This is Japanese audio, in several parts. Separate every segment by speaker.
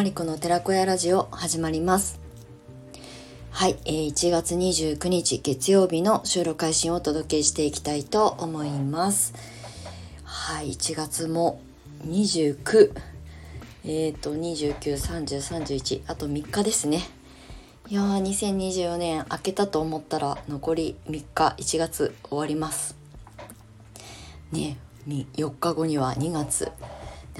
Speaker 1: マリコの寺子屋ラジオ始まります。はい、えー、1月29日月曜日の収録配信をお届けしていきたいと思います。はい1月も29えっ、ー、と293031あと3日ですね。いやー2024年明けたと思ったら残り3日1月終わります。ね4日後には2月。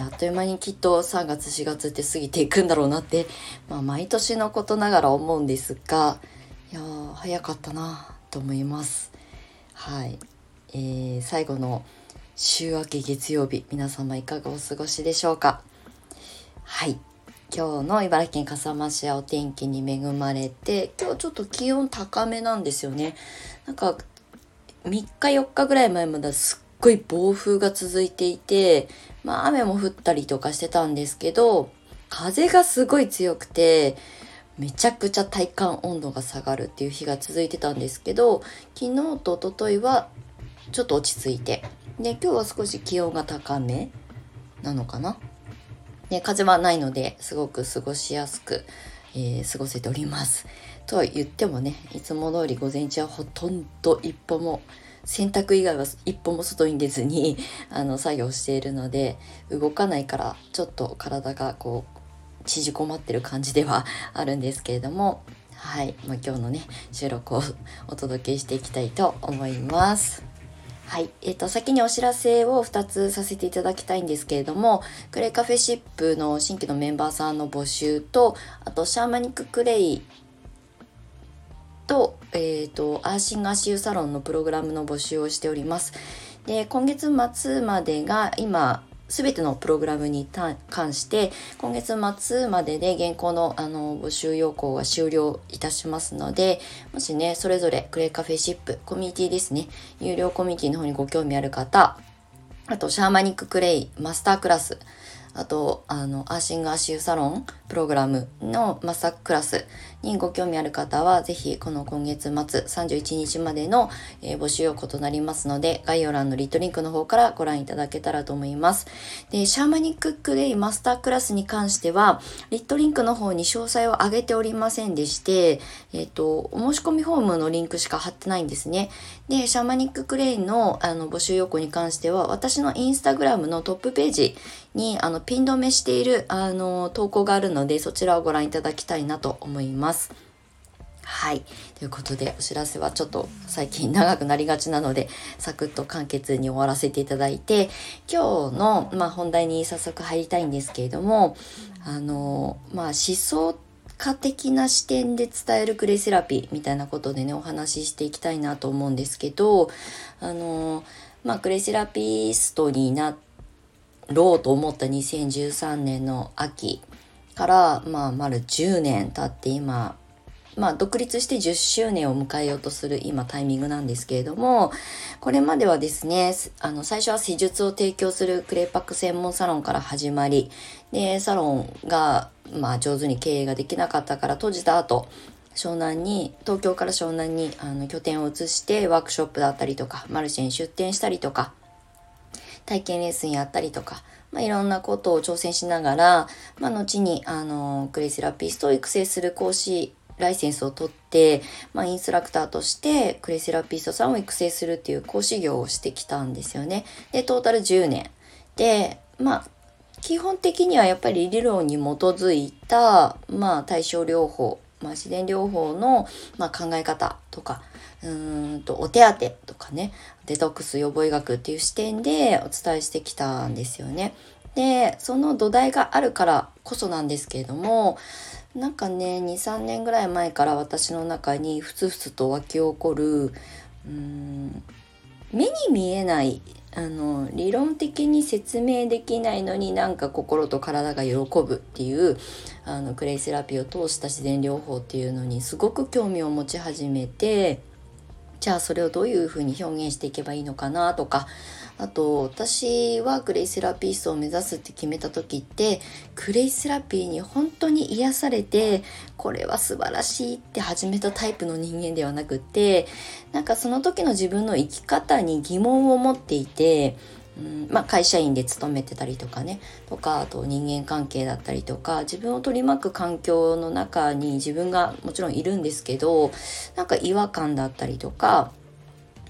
Speaker 1: であっという間にきっと3月4月って過ぎていくんだろうなって、まあ、毎年のことながら思うんですがいや早かったなと思います。はい、えー、最後の週明け月曜日皆様いかがお過ごしでしょうか？はい。今日の茨城県笠間市はお天気に恵まれて今日ちょっと気温高めなんですよね。なんか3日4日ぐらい前まですっごい暴風が続いていてまあ雨も降ったりとかしてたんですけど、風がすごい強くて、めちゃくちゃ体感温度が下がるっていう日が続いてたんですけど、昨日と一昨日はちょっと落ち着いて、で、今日は少し気温が高めなのかな？で、風はないので、すごく過ごしやすく、えー、過ごせております。とは言ってもね、いつも通り午前中はほとんど一歩も洗濯以外は一歩も外に出ずに あの作業しているので動かないからちょっと体がこう縮こまってる感じでは あるんですけれどもはい、まあ、今日のね収録をお届けしていきたいと思います。はい。えっ、ー、と、先にお知らせを2つさせていただきたいんですけれども、クレイカフェシップの新規のメンバーさんの募集と、あと、シャーマニッククレイと、えっ、ー、と、アーシングアシュサロンのプログラムの募集をしております。で、今月末までが今、すべてのプログラムに関して、今月末までで現行のあの募集要項が終了いたしますので、もしね、それぞれクレイカフェシップ、コミュニティですね、有料コミュニティの方にご興味ある方、あと、シャーマニッククレイマスタークラス、あと、あの、アーシングアシューサロンプログラムのマスタークラスにご興味ある方は、ぜひこの今月末31日までの、募集要項となりますので、概要欄のリットリンクの方からご覧いただけたらと思います。で、シャーマニッククレイマスタークラスに関しては、リットリンクの方に詳細を上げておりませんでして、えっ、ー、と、お申し込みフォームのリンクしか貼ってないんですね。で、シャーマニッククレイのあの募集要項に関しては、私のインスタグラムのトップページにあのピン止めしているあの投稿があるので、そちらをご覧いただきたいなと思います。はい。ということで、お知らせはちょっと最近長くなりがちなので、サクッと簡潔に終わらせていただいて、今日の、まあ、本題に早速入りたいんですけれども、あの、まあ、思想家的な視点で伝えるクレイセラピーみたいなことでね、お話ししていきたいなと思うんですけど、あの、まあ、クレイセラピストになろうと思った2013年の秋から、まあ、丸10年経って今、まあ、独立して10周年を迎えようとする今タイミングなんですけれども、これまではですね、あの、最初は施術を提供するクレイパック専門サロンから始まり、で、サロンが、まあ、上手に経営ができなかったから閉じた後、湘南に、東京から湘南にあの拠点を移してワークショップだったりとか、マルシェに出店したりとか、体験レッスンやったりとか、まあ、いろんなことを挑戦しながら、まあ、後に、あの、クレイセラピストを育成する講師ライセンスを取って、まあ、インストラクターとしてクレイセラピストさんを育成するっていう講師業をしてきたんですよね。で、トータル10年。で、まあ、基本的にはやっぱり理論に基づいた、まあ、対症療法、まあ、自然療法の、まあ、考え方とか、うんと、お手当とかね、デトックス予防医学っていう視点でお伝えしてきたんですよね。で、その土台があるからこそなんですけれども、なんかね、2、3年ぐらい前から私の中にふつふつと湧き起こる、うん、目に見えないあの理論的に説明できないのになんか心と体が喜ぶっていうあのクレイセラピーを通した自然療法っていうのにすごく興味を持ち始めてじゃあそれをどういうふうに表現していけばいいのかなとか。あと私はクレイセラピストを目指すって決めた時ってクレイセラピーに本当に癒されてこれは素晴らしいって始めたタイプの人間ではなくってなんかその時の自分の生き方に疑問を持っていてうんまあ、会社員で勤めてたりとかね。とかあと人間関係だったりとか自分を取り巻く環境の中に自分がもちろんいるんですけどなんか違和感だったりとか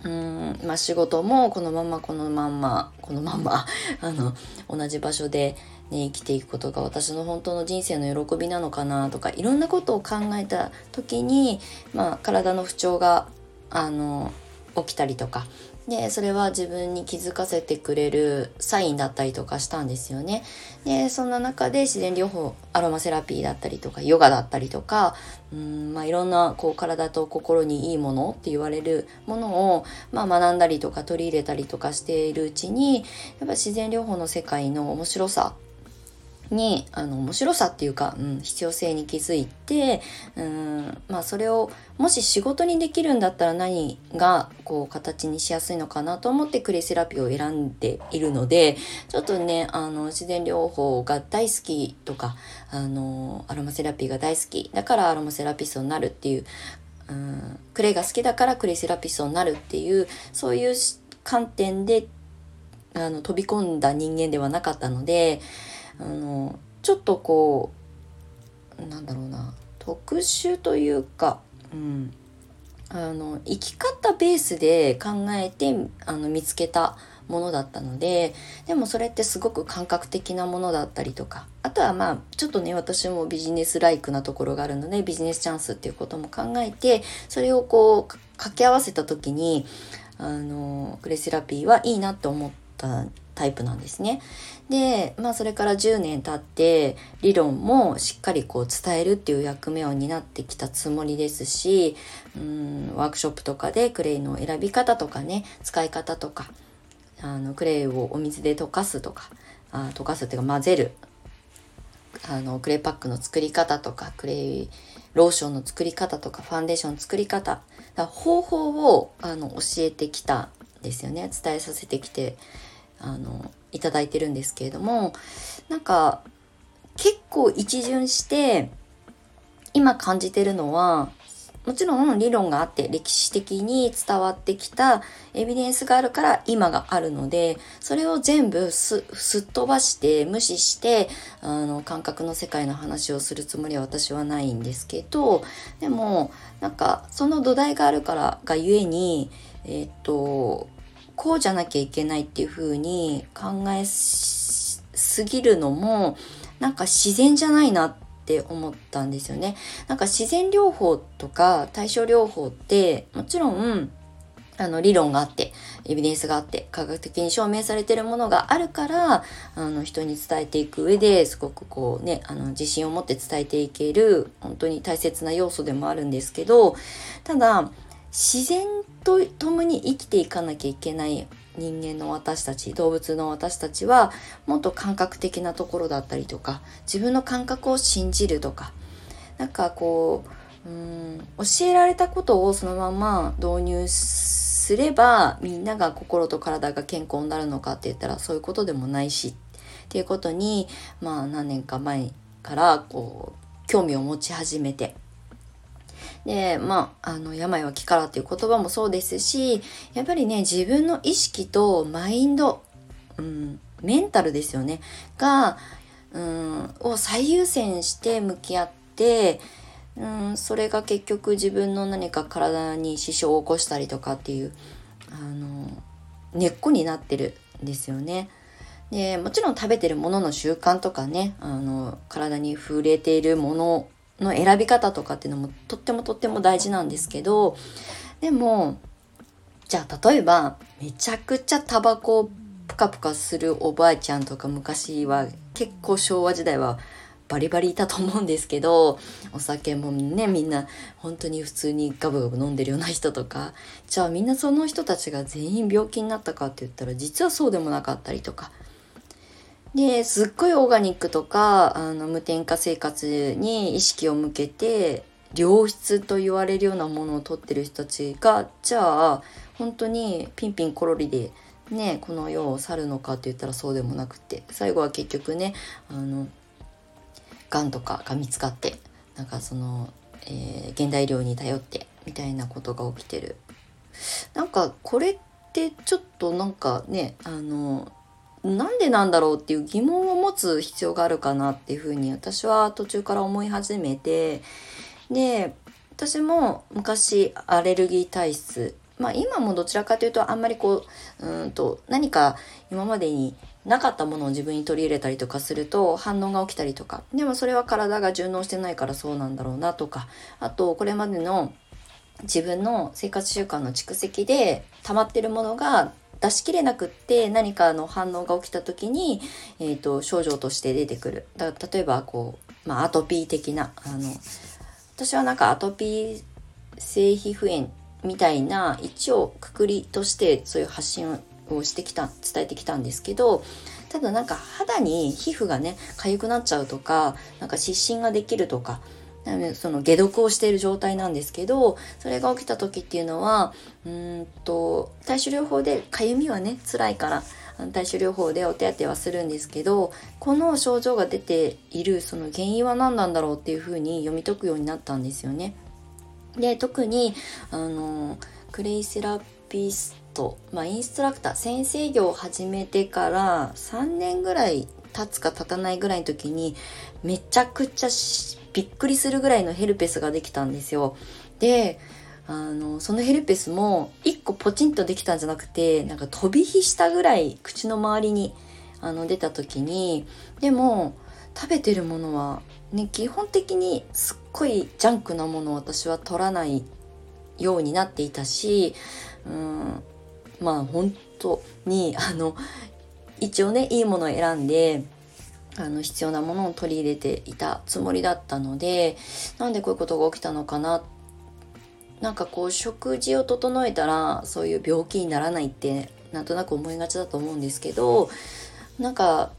Speaker 1: うんまあ、仕事もこのままこのまんまこのまんま あの同じ場所で、ね、生きていくことが私の本当の人生の喜びなのかなとかいろんなことを考えた時に、まあ、体の不調があの起きたりとかでそれは自分に気づかせてくれるサインだったりとかしたんですよね。でそんな中で自然療法アロマセラピーだったりとかヨガだったりとかうん、まあ、いろんなこう体と心にいいものって言われるものを、まあ、学んだりとか取り入れたりとかしているうちにやっぱ自然療法の世界の面白さにあの面白さっていうか、うん、必要性に気づいて、うんまあ、それをもし仕事にできるんだったら何がこう形にしやすいのかなと思ってクレセラピーを選んでいるのでちょっとねあの自然療法が大好きとかあのアロマセラピーが大好きだからアロマセラピストになるっていううん、クレイが好きだからクレイセラピストになるっていうそういう観点であの飛び込んだ人間ではなかったのであのちょっとこうなんだろうな特殊というか、うん、あの生き方ベースで考えてあの見つけたものだったのででもそれってすごく感覚的なものだったりとかあとはまあちょっとね私もビジネスライクなところがあるのでビジネスチャンスっていうことも考えてそれをこう掛け合わせた時にあのクレセラピーはいいなと思ったタイプなんですね。で、まあそれから10年経って理論もしっかりこう伝えるっていう役目を担ってきたつもりですし、うんワークショップとかでクレイの選び方とかね、使い方とか、あのクレイをお水で溶かすとか、あ溶かすっていうか混ぜる、あのクレイパックの作り方とか、クレイローションの作り方とか、ファンデーションの作り方、方法をあの教えてきたんですよね。伝えさせてきてあのいただいてるんですけれどもなんか結構一巡して今感じてるのはもちろん理論があって歴史的に伝わってきたエビデンスがあるから今があるのでそれを全部すっ飛ばして無視してあの感覚の世界の話をするつもりは私はないんですけどでもなんかその土台があるからがゆえにえっ、とこうじゃなきゃいけないっていう風に考えすぎるのもなんか自然じゃないなって思ったんですよね。なんか自然療法とか対症療法ってもちろんあの理論があってエビデンスがあって科学的に証明されてるものがあるからあの人に伝えていく上ですごくこうねあの自信を持って伝えていける本当に大切な要素でもあるんですけどただ自然と共に生きていかなきゃいけない人間の私たち動物の私たちはもっと感覚的なところだったりとか自分の感覚を信じるとか。なんかこううん教えられたことをそのまま導入すればみんなが心と体が健康になるのかって言ったらそういうことでもないしっていうことにまあ何年か前からこう興味を持ち始めて。で、まあ、あの、病は気からっていう言葉もそうですし、やっぱりね、自分の意識とマインド、うん、メンタルですよね、が、うん、を最優先して向き合って、うん、それが結局自分の何か体に支障を起こしたりとかっていう、あの、根っこになってるんですよね。でもちろん食べてるものの習慣とかねあの体に触れているものの選び方とかっていうのもとってもとっても大事なんですけどでもじゃあ例えばめちゃくちゃタバコをプカプカするおばあちゃんとか昔は結構昭和時代はバリバリいたと思うんですけどお酒もねみんな本当に普通にガブガブ飲んでるような人とかじゃあみんなその人たちが全員病気になったかって言ったら実はそうでもなかったりとかですっごいオーガニックとかあの無添加生活に意識を向けて良質と言われるようなものを取ってる人たちがじゃあ本当にピンピンコロリでねこの世を去るのかって言ったらそうでもなくて最後は結局ねあのがんとかが見つかってなんかその、えー、現代医療に頼ってみたいなことが起きてる。なんかこれってちょっとなんかねあのなんでなんだろうっていう疑問を持つ必要があるかなっていうふうに私は途中から思い始めてで私も昔アレルギー体質まあ今もどちらかというとあんまりこううんと何か今までになかったものを自分に取り入れたりとかすると反応が起きたりとかでもそれは体が順応してないからそうなんだろうなとかあとこれまでの自分の生活習慣の蓄積で溜まってるものが出し切れなくって何かの反応が起きた時に、えーと、症状として出てくる。だ例えばこう、まあ、アトピー的なあの私はなんかアトピー性皮膚炎みたいな一応くくりとしてそういう発信をしてきた伝えてきたんですけどただなんか肌に皮膚がね痒くなっちゃうとかなんか湿疹ができるとかその解毒をしている状態なんですけどそれが起きた時っていうのはうんと対処療法でかゆみはね辛いから対処療法でお手当てはするんですけどこの症状が出ているその原因は何なんだろうっていうふうに読み解くようになったんですよね。で特にあのクレイセラピスト、まあ、インストラクター先生業を始めてから3年ぐらい経つか経たないぐらいの時にめちゃくちゃびっくりするぐらいのヘルペスができたんですよ。であのそのヘルペスも1個ポチンとできたんじゃなくてなんか飛び火したぐらい口の周りにあの出た時にでも食べてるものは、ね、基本的にすっごいジャンクなものを私は取らないようになっていたしうんまあ本当にあの一応ねいいものを選んであの必要なものを取り入れていたつもりだったのでなんでこういうことが起きたのかななんかこう食事を整えたらそういう病気にならないってなんとなく思いがちだと思うんですけどなんか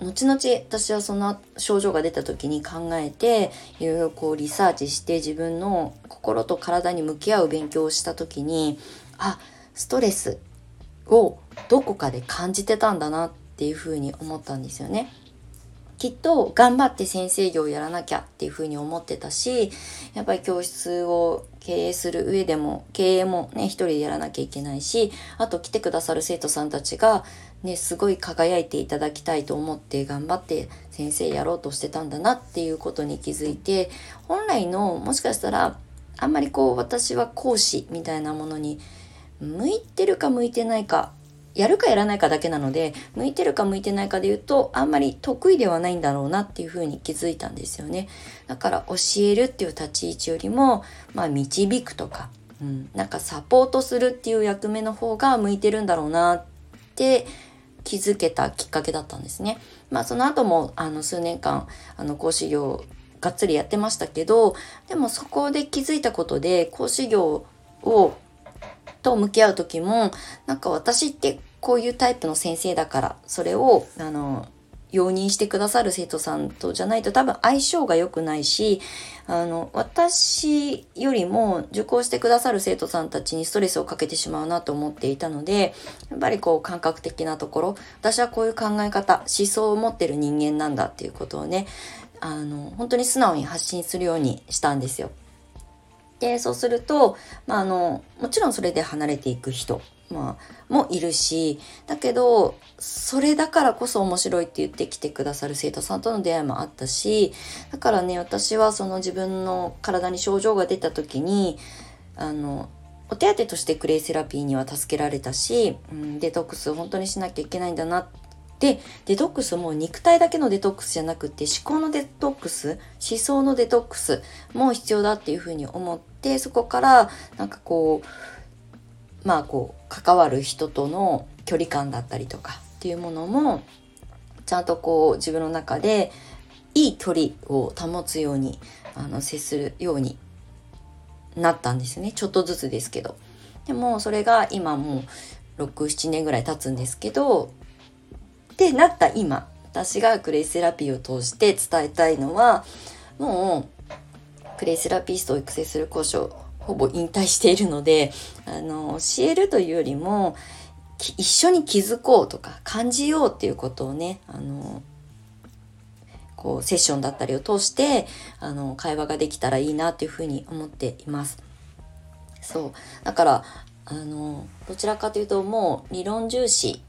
Speaker 1: 後々私はその症状が出た時に考えていろいろこうリサーチして自分の心と体に向き合う勉強をした時にあストレスをどこかで感じてたんだなっていうふうに思ったんですよね。きっと頑張って先生業をやらなきゃっていうふうに思ってたしやっぱり教室を経営する上でも経営もね一人でやらなきゃいけないしあと来てくださる生徒さんたちがねすごい輝いていただきたいと思って頑張って先生やろうとしてたんだなっていうことに気づいて本来のもしかしたらあんまりこう私は講師みたいなものに向いてるか向いてないかやるかやらないかだけなので向いてるか向いてないかで言うとあんまり得意ではないんだろうなっていうふうに気づいたんですよね。だから教えるっていう立ち位置よりもまあ導くとか、うん、なんかサポートするっていう役目の方が向いてるんだろうなって気づけたきっかけだったんですね。まあその後もあの数年間あの講師業がっつりやってましたけどでもそこで気づいたことで講師業をと向き合う時もなんか私ってこういうタイプの先生だからそれをあの容認してくださる生徒さんとじゃないと多分相性が良くないしあの私よりも受講してくださる生徒さんたちにストレスをかけてしまうなと思っていたのでやっぱりこう感覚的なところ私はこういう考え方思想を持ってる人間なんだっていうことをねあの本当に素直に発信するようにしたんですよ。でそうすると、まあ、あのもちろんそれで離れていく人、まあ、もいるしだけどそれだからこそ面白いって言ってきてくださる生徒さんとの出会いもあったしだからね私はその自分の体に症状が出た時にあのお手当としてクレイセラピーには助けられたし、うん、デトックス本当にしなきゃいけないんだなっでデトックスも肉体だけのデトックスじゃなくて思考のデトックス思想のデトックスも必要だっていうふうに思ってそこからなんかこうまあこう関わる人との距離感だったりとかっていうものもちゃんとこう自分の中でいい距離を保つようにあの接するようになったんですね。ちょっとずつですけど。でもそれが今もう67年ぐらい経つんですけどってなった今私がクレイセラピーを通して伝えたいのはもうクレイセラピストを育成する講師をほぼ引退しているのであの教えるというよりも一緒に気づこうとか感じようっていうことをねあのこうセッションだったりを通してあの会話ができたらいいなっていうふうに思っています。そうだからあのどちらかというともう理論重視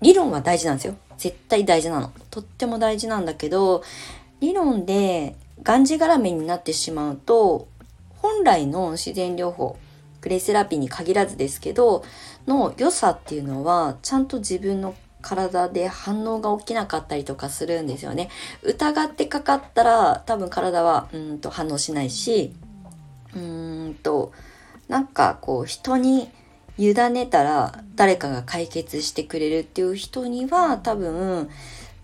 Speaker 1: 理論は大事なんですよ絶対大事なのとっても大事なんだけど理論でがんじがらめになってしまうと本来の自然療法クレイセラピーに限らずですけどの良さっていうのはちゃんと自分の体で反応が起きなかったりとかするんですよね。疑ってかかったら多分体はうんと反応しないしうーんとなんかこう人に委ねたら誰かが解決してくれるっていう人には多分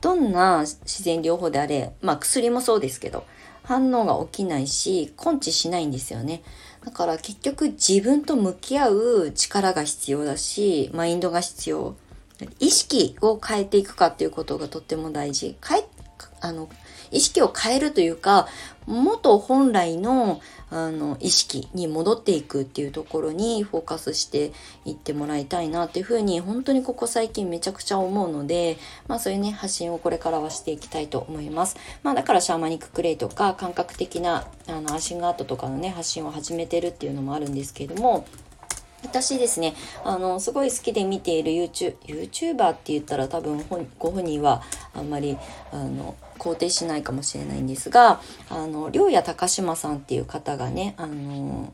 Speaker 1: どんな自然療法であれまあ薬もそうですけど反応が起きないし根治しないんですよね。だから結局自分と向き合う力が必要だしマインドが必要意識を変えていくかっていうことがとっても大事。変えあの意識を変えるというか元本来のあの意識に戻っていくっていうところにフォーカスしていってもらいたいなっていうふうに本当にここ最近めちゃくちゃ思うのでまあそういうね発信をこれからはしていきたいと思います。まあだからシャーマニッククレイとか感覚的なあのアーシングアートとかのね発信を始めてるっていうのもあるんですけれども私ですね、あの、すごい好きで見ている YouTube、YouTuber って言ったら多分ご本人はあんまり、あの、肯定しないかもしれないんですが、あの、りょうや高島さんっていう方がね、あの、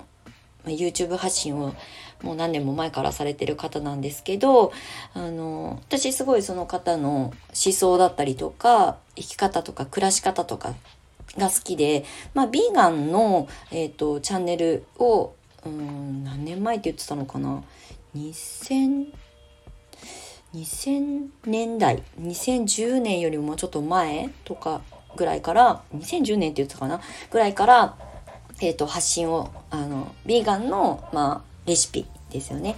Speaker 1: YouTube 発信をもう何年も前からされてる方なんですけど、あの、私すごいその方の思想だったりとか、生き方とか暮らし方とかが好きで、まあ、ビーガンの、えっ、ー、と、チャンネルをうん何年前って言ってたのかな？2000 2000年代2010年よりもちょっと前とかぐらいから2010年って言ってたかな？ぐらいから、えーと、発信をあのビーガンの、まあ、レシピですよね。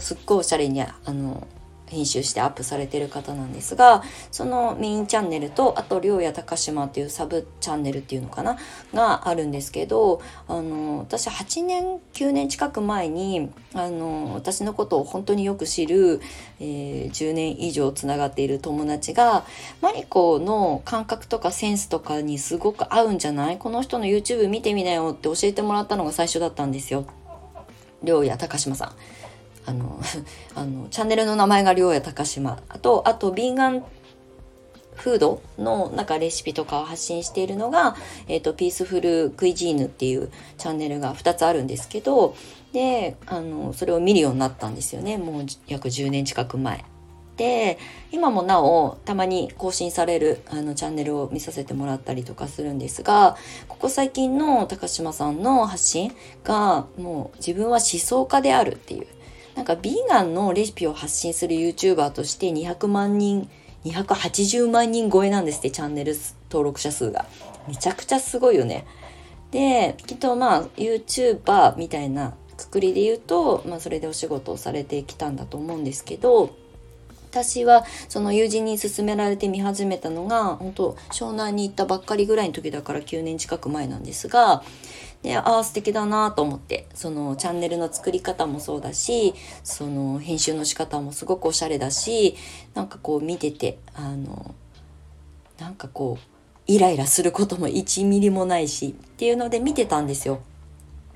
Speaker 1: すっごいおしゃれにあの編集してアップされてる方なんですがそのメインチャンネルとあとりょうや高島っていうサブチャンネルっていうのかな？があるんですけどあの私8年9年近く前にあの私のことを本当によく知る、えー、10年以上つながっている友達がマリコの感覚とかセンスとかにすごく合うんじゃない？この人の YouTube 見てみなよって教えてもらったのが最初だったんですよ。りょうや高島さん。あの あのチャンネルの名前が良也高島あとあとビーガンフードのなんかレシピとかを発信しているのが、えっ、ー、と、ピースフルクイジーヌっていうチャンネルが2つあるんですけど、で、あの、それを見るようになったんですよね。もう約10年近く前。で、今もなお、たまに更新されるあのチャンネルを見させてもらったりとかするんですが、ここ最近の高島さんの発信が、もう自分は思想家であるっていう。なんかビーガンのレシピを発信する YouTuber として200万人、280万人超えなんですって、チャンネル登録者数が。めちゃくちゃすごいよね。で、きっとまあ YouTuber みたいなくくりで言うと、まあそれでお仕事をされてきたんだと思うんですけど、私はその友人に勧められて見始めたのが本当湘南に行ったばっかりぐらいの時だから9年近く前なんですがで、ああ、素敵だなと思って、そのチャンネルの作り方もそうだし、その編集の仕方もすごくおしゃれだし、なんかこう見てて、あの、なんかこう、イライラすることも1ミリもないしっていうので見てたんですよ。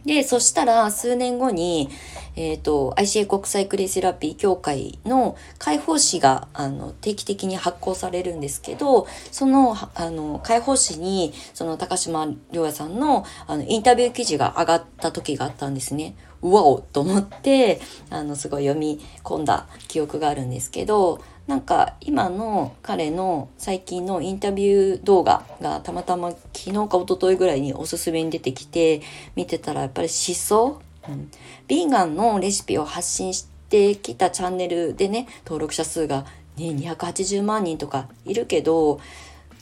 Speaker 1: で、そしたら数年後に、えっ、ー、と、ICA 国際クレイセラピー協会の解放誌が、あの、定期的に発行されるんですけど、その、あの、解放誌に、その、高島良也さんの、あの、インタビュー記事が上がった時があったんですね。うわおと思って、あの、すごい読み込んだ記憶があるんですけど、なんか今の彼の最近のインタビュー動画がたまたま昨日か一昨日ぐらいにおすすめに出てきて見てたらやっぱり思想、うん、ビーガンのレシピを発信してきたチャンネルでね登録者数がね280万人とかいるけど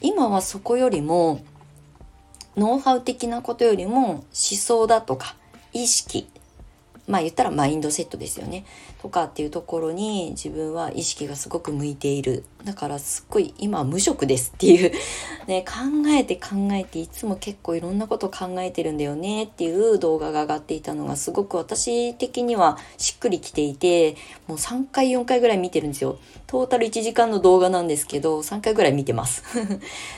Speaker 1: 今はそこよりもノウハウ的なことよりも思想だとか意識まあ言ったらマインドセットですよね。とかっていうところに自分は意識がすごく向いている。だからすっごい今無職ですっていう ね、考えて考えていつも結構いろんなこと考えてるんだよねっていう動画が上がっていたのがすごく私的にはしっくりきていて、もう3回4回ぐらい見てるんですよ。トータル1時間の動画なんですけど、3回ぐらい見てます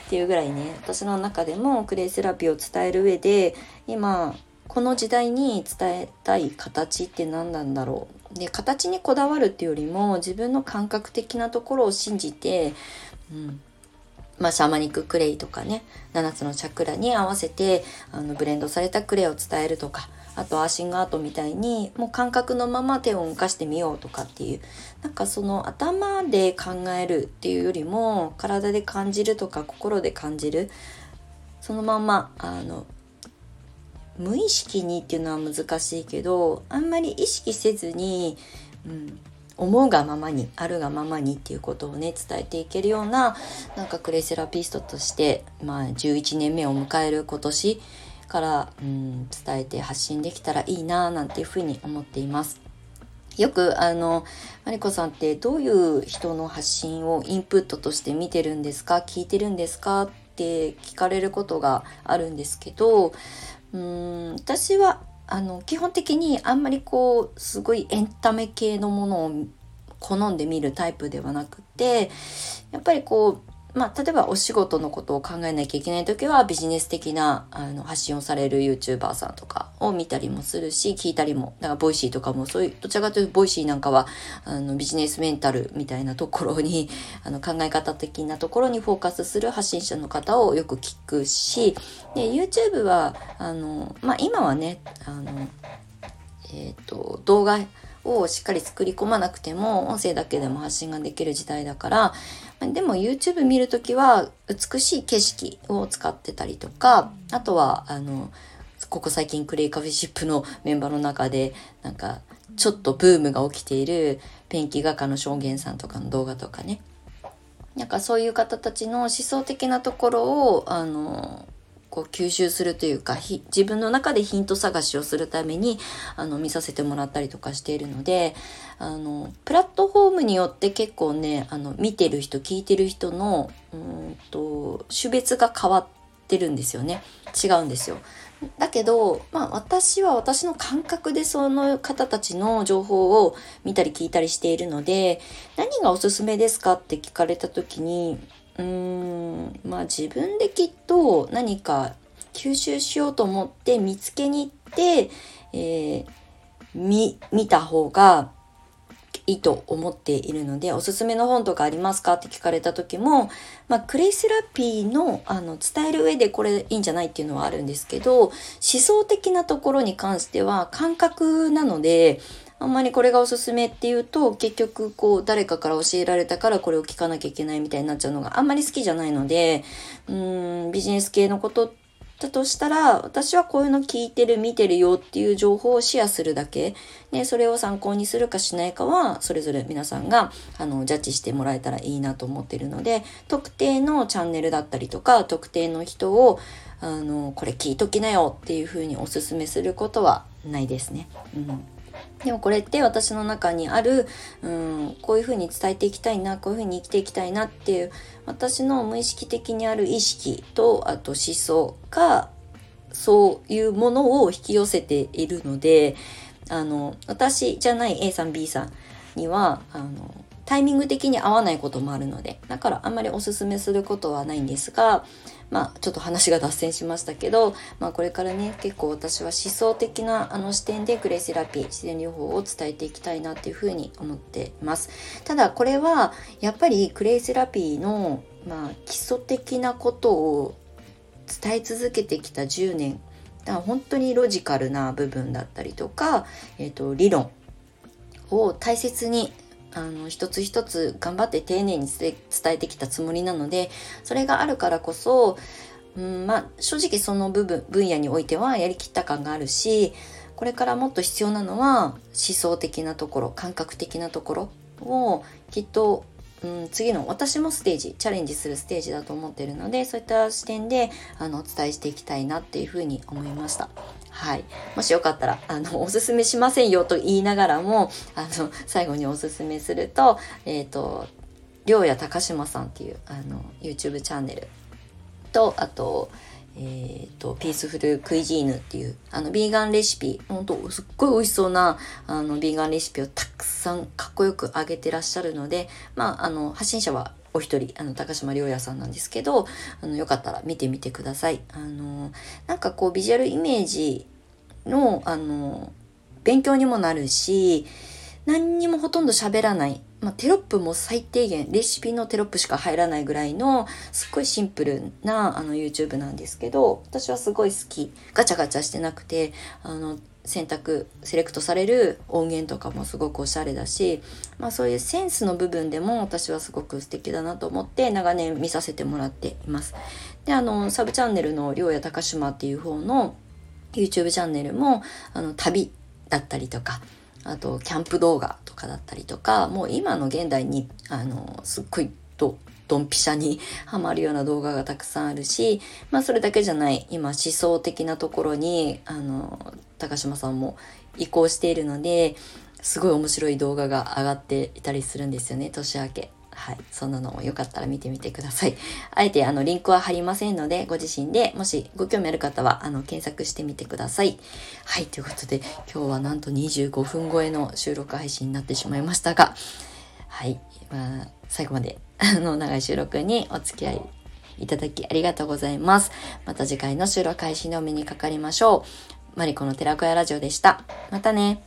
Speaker 1: っていうぐらいね、私の中でもクレイセラピーを伝える上で、今、この時代に伝えたい形って何なんだろう。で形にこだわるっていうよりも自分の感覚的なところを信じて、うん。まあ、シャーマニッククレイとかね7つのチャクラに合わせてあのブレンドされたクレイを伝えるとかあとアーシングアートみたいにもう感覚のまま手を動かしてみようとかっていう。なんかその頭で考えるっていうよりも体で感じるとか心で感じる。そのままあの無意識にっていうのは難しいけどあんまり意識せずに、うん、思うがままにあるがままにっていうことをね伝えていけるようななんかクレイセラピストとして、まあ、11年目を迎える今年から、うん、伝えて発信できたらいいななんていうふうに思っています。よくあのマリコさんってどういう人の発信をインプットとして見てるんですか？聞いてるんですか？って聞かれることがあるんですけどうん私はあの基本的にあんまりこうすごいエンタメ系のものを好んで見るタイプではなくてやっぱりこうまあ、例えばお仕事のことを考えなきゃいけない時はビジネス的なあの発信をされる YouTuber さんとかを見たりもするし聞いたりもだからボイシーとかもそういうどちらかというとボイシーなんかはあのビジネスメンタルみたいなところに あの考え方的なところにフォーカスする発信者の方をよく聞くしで YouTube はあの、まあ、今はねあの、えーと動画をしっかり作り込まなくても音声だけでも発信ができる時代だからでも YouTube 見るときは美しい景色を使ってたりとかあとはあのここ最近クレイカフェシップのメンバーの中でなんかちょっとブームが起きているペンキ画家の証言さんとかの動画とかね。なんかそういう方たちの思想的なところをあのこう吸収するというか自分の中でヒント探しをするためにあの見させてもらったりとかしているのであのプラットフォームによって結構ねあの見てる人聞いてる人のうんと種別が変わってるんですよね違うんですよ。だけど、まあ私は私の感覚でその方たちの情報を見たり聞いたりしているので、何がおすすめですかって聞かれた時に、うんまあ自分できっと何か吸収しようと思って見つけに行って、えー、見見た方がいいと思っているのでおすすめの本とかありますかって聞かれた時も、まあ、クレイセラピーのあの伝える上でこれいいんじゃないっていうのはあるんですけど思想的なところに関しては感覚なのであんまりこれがおすすめっていうと結局こう誰かから教えられたからこれを聞かなきゃいけないみたいになっちゃうのがあんまり好きじゃないのでうんビジネス系のことだとしたら私はこういうの聞いてる見てるよっていう情報をシェアするだけでそれを参考にするかしないかはそれぞれ皆さんがあのジャッジしてもらえたらいいなと思ってるので特定のチャンネルだったりとか特定の人をあのこれ聞いときなよっていうふうにおすすめすることはないですね。うんでもこれって私の中にある、うん、こういうふうに伝えていきたいな、こういうふうに生きていきたいなっていう、私の無意識的にある意識と、あと思想が、そういうものを引き寄せているので、あの、私じゃない A さん B さんには、あの、タイミング的に合わないこともあるので、だからあんまりおすすめすることはないんですが、まあちょっと話が脱線しましたけど、まあこれからね、結構私は思想的なあの視点でクレイセラピー、自然療法を伝えていきたいなっていうふうに思っています。ただこれはやっぱりクレイセラピーのまあ基礎的なことを伝え続けてきた10年、だから本当にロジカルな部分だったりとか、えっ、ー、と理論を大切にあの一つ一つ頑張って丁寧に伝えてきたつもりなのでそれがあるからこそ、うん、まあ正直その部分分野においてはやりきった感があるしこれからもっと必要なのは思想的なところ感覚的なところをきっとうん、次の私もステージチャレンジするステージだと思ってるのでそういった視点であのお伝えしていきたいなっていうふうに思いました。はい。もしよかったら、あの、おすすめしませんよと言いながらも、あの、最後におすすめすると、えっ、ー、と、りょうや高島さんっていう、あの、YouTube チャンネルと、あと、えっ、ー、と、ピースフルクイジーヌっていう、あの、ビーガンレシピ、本当すっごい美味しそうな、あの、ビーガンレシピをたくさんかっこよく上げてらっしゃるので、まあ、あの、発信者はお一人、あの、高島良也さんなんですけど、あの、よかったら見てみてください。あの、なんかこう、ビジュアルイメージの、あの、勉強にもなるし、何にもほとんど喋らない。まあ、テロップも最低限、レシピのテロップしか入らないぐらいの、すっごいシンプルなあの YouTube なんですけど、私はすごい好き。ガチャガチャしてなくて、あの、選択、セレクトされる音源とかもすごくおしゃれだし、まあそういうセンスの部分でも私はすごく素敵だなと思って長年見させてもらっています。で、あの、サブチャンネルのりょうや高島っていう方の YouTube チャンネルも、あの、旅だったりとか、あと、キャンプ動画とかだったりとか、もう今の現代に、あの、すっごいと、ドンピシャにハマるような動画がたくさんあるし、まあそれだけじゃない、今思想的なところに、あの、高島さんも移行しているので、すごい面白い動画が上がっていたりするんですよね、年明け。はい。そんなのもよかったら見てみてください。あえてあのリンクは貼りませんので、ご自身でもしご興味ある方はあの検索してみてください。はい。ということで、今日はなんと25分超えの収録配信になってしまいましたが、はい。まあ、最後まであの、長い収録にお付き合いいただきありがとうございます。また次回の収録開始にお目にかかりましょう。マリコの寺子屋ラジオでした。またね。